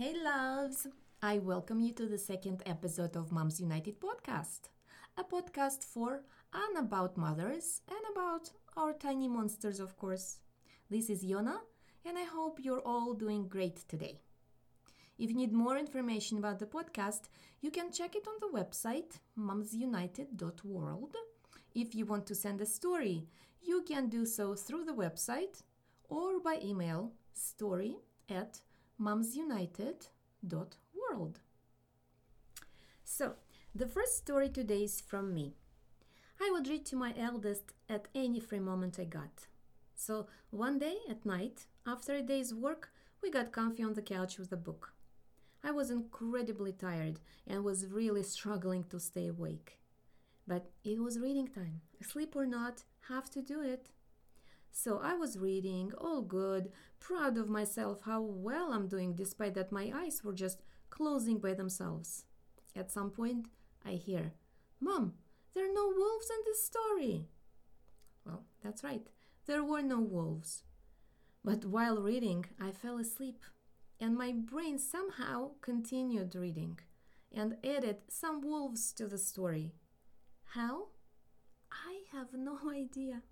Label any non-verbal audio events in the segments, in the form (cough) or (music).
Hey, loves! I welcome you to the second episode of Moms United podcast, a podcast for and about mothers and about our tiny monsters, of course. This is Yona, and I hope you're all doing great today. If you need more information about the podcast, you can check it on the website momsunited.world. If you want to send a story, you can do so through the website or by email story at momsunited.world. So, the first story today is from me. I would read to my eldest at any free moment I got. So, one day at night, after a day's work, we got comfy on the couch with a book. I was incredibly tired and was really struggling to stay awake. But it was reading time. Sleep or not, have to do it. So I was reading, all good, proud of myself how well I'm doing despite that my eyes were just closing by themselves. At some point, I hear, Mom, there are no wolves in this story. Well, that's right, there were no wolves. But while reading, I fell asleep, and my brain somehow continued reading and added some wolves to the story. How? I have no (laughs) idea.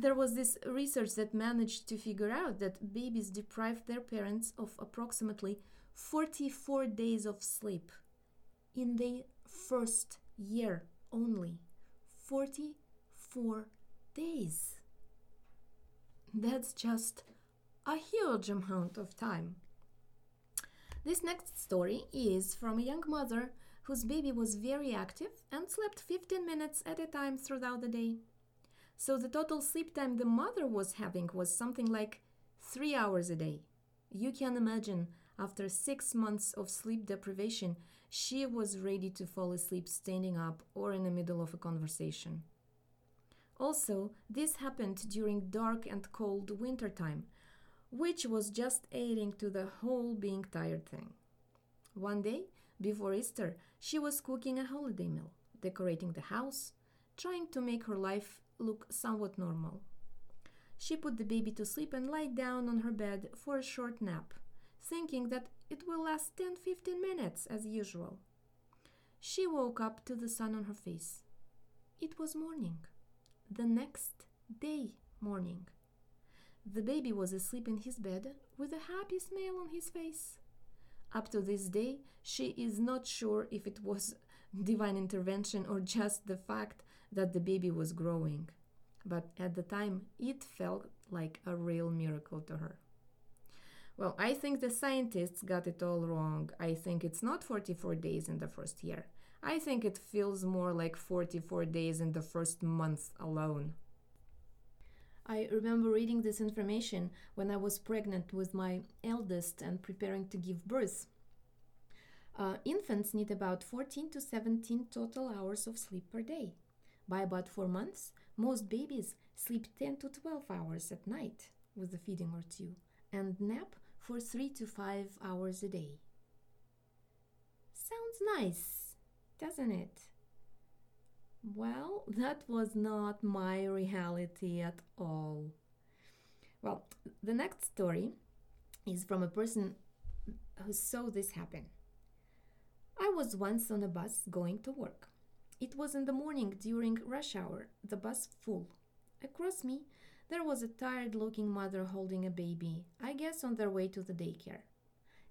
There was this research that managed to figure out that babies deprive their parents of approximately 44 days of sleep in the first year only. 44 days. That's just a huge amount of time. This next story is from a young mother whose baby was very active and slept 15 minutes at a time throughout the day. So the total sleep time the mother was having was something like three hours a day. You can imagine, after six months of sleep deprivation, she was ready to fall asleep standing up or in the middle of a conversation. Also, this happened during dark and cold winter time, which was just adding to the whole being tired thing. One day, before Easter, she was cooking a holiday meal, decorating the house, trying to make her life look somewhat normal. She put the baby to sleep and lied down on her bed for a short nap, thinking that it will last 10 15 minutes as usual. She woke up to the sun on her face. It was morning. The next day morning. The baby was asleep in his bed with a happy smile on his face. Up to this day, she is not sure if it was (laughs) divine intervention or just the fact that the baby was growing. But at the time, it felt like a real miracle to her. Well, I think the scientists got it all wrong. I think it's not 44 days in the first year. I think it feels more like 44 days in the first month alone. I remember reading this information when I was pregnant with my eldest and preparing to give birth. Uh, infants need about 14 to 17 total hours of sleep per day. By about four months, most babies sleep 10 to 12 hours at night with a feeding or two and nap for 3 to 5 hours a day. Sounds nice, doesn't it? Well, (laughs) that was not my reality at all. Well, the next story is from a person who saw this happen. I was once on a bus going to work. It was in the morning during rush hour, the bus full. Across me, there was a tired looking mother holding a baby, I guess on their way to the daycare.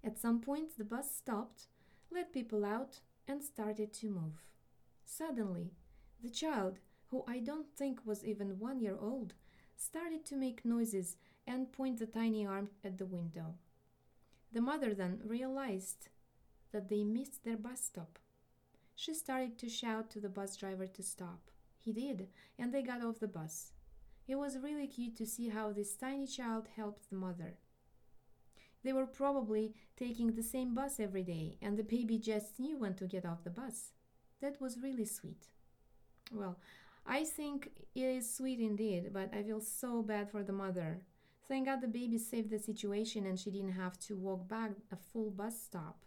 At some point, the bus stopped, let people out, and started to move. Suddenly, the child, who I don't think was even one year old, started to make noises and point the tiny arm at the window. The mother then realized that they missed their bus stop. She started to shout to the bus driver to stop. He did, and they got off the bus. It was really cute to see how this tiny child helped the mother. They were probably taking the same bus every day, and the baby just knew when to get off the bus. That was really sweet. Well, I think it is sweet indeed, but I feel so bad for the mother. Thank God the baby saved the situation and she didn't have to walk back a full bus stop.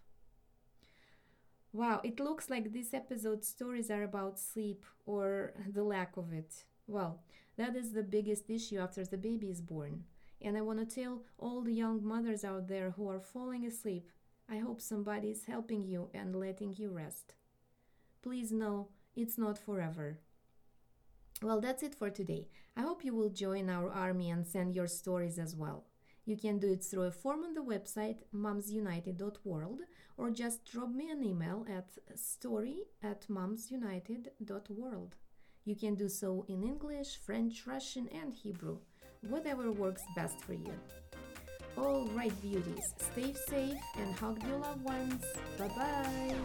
Wow, it looks like this episode's stories are about sleep or the lack of it. Well, that is the biggest issue after the baby is born. And I want to tell all the young mothers out there who are falling asleep I hope somebody is helping you and letting you rest. Please know it's not forever. Well, that's it for today. I hope you will join our army and send your stories as well. You can do it through a form on the website momsunited.world or just drop me an email at story at momsunited.world. You can do so in English, French, Russian, and Hebrew, whatever works best for you. All right, beauties, stay safe and hug your loved ones. Bye bye.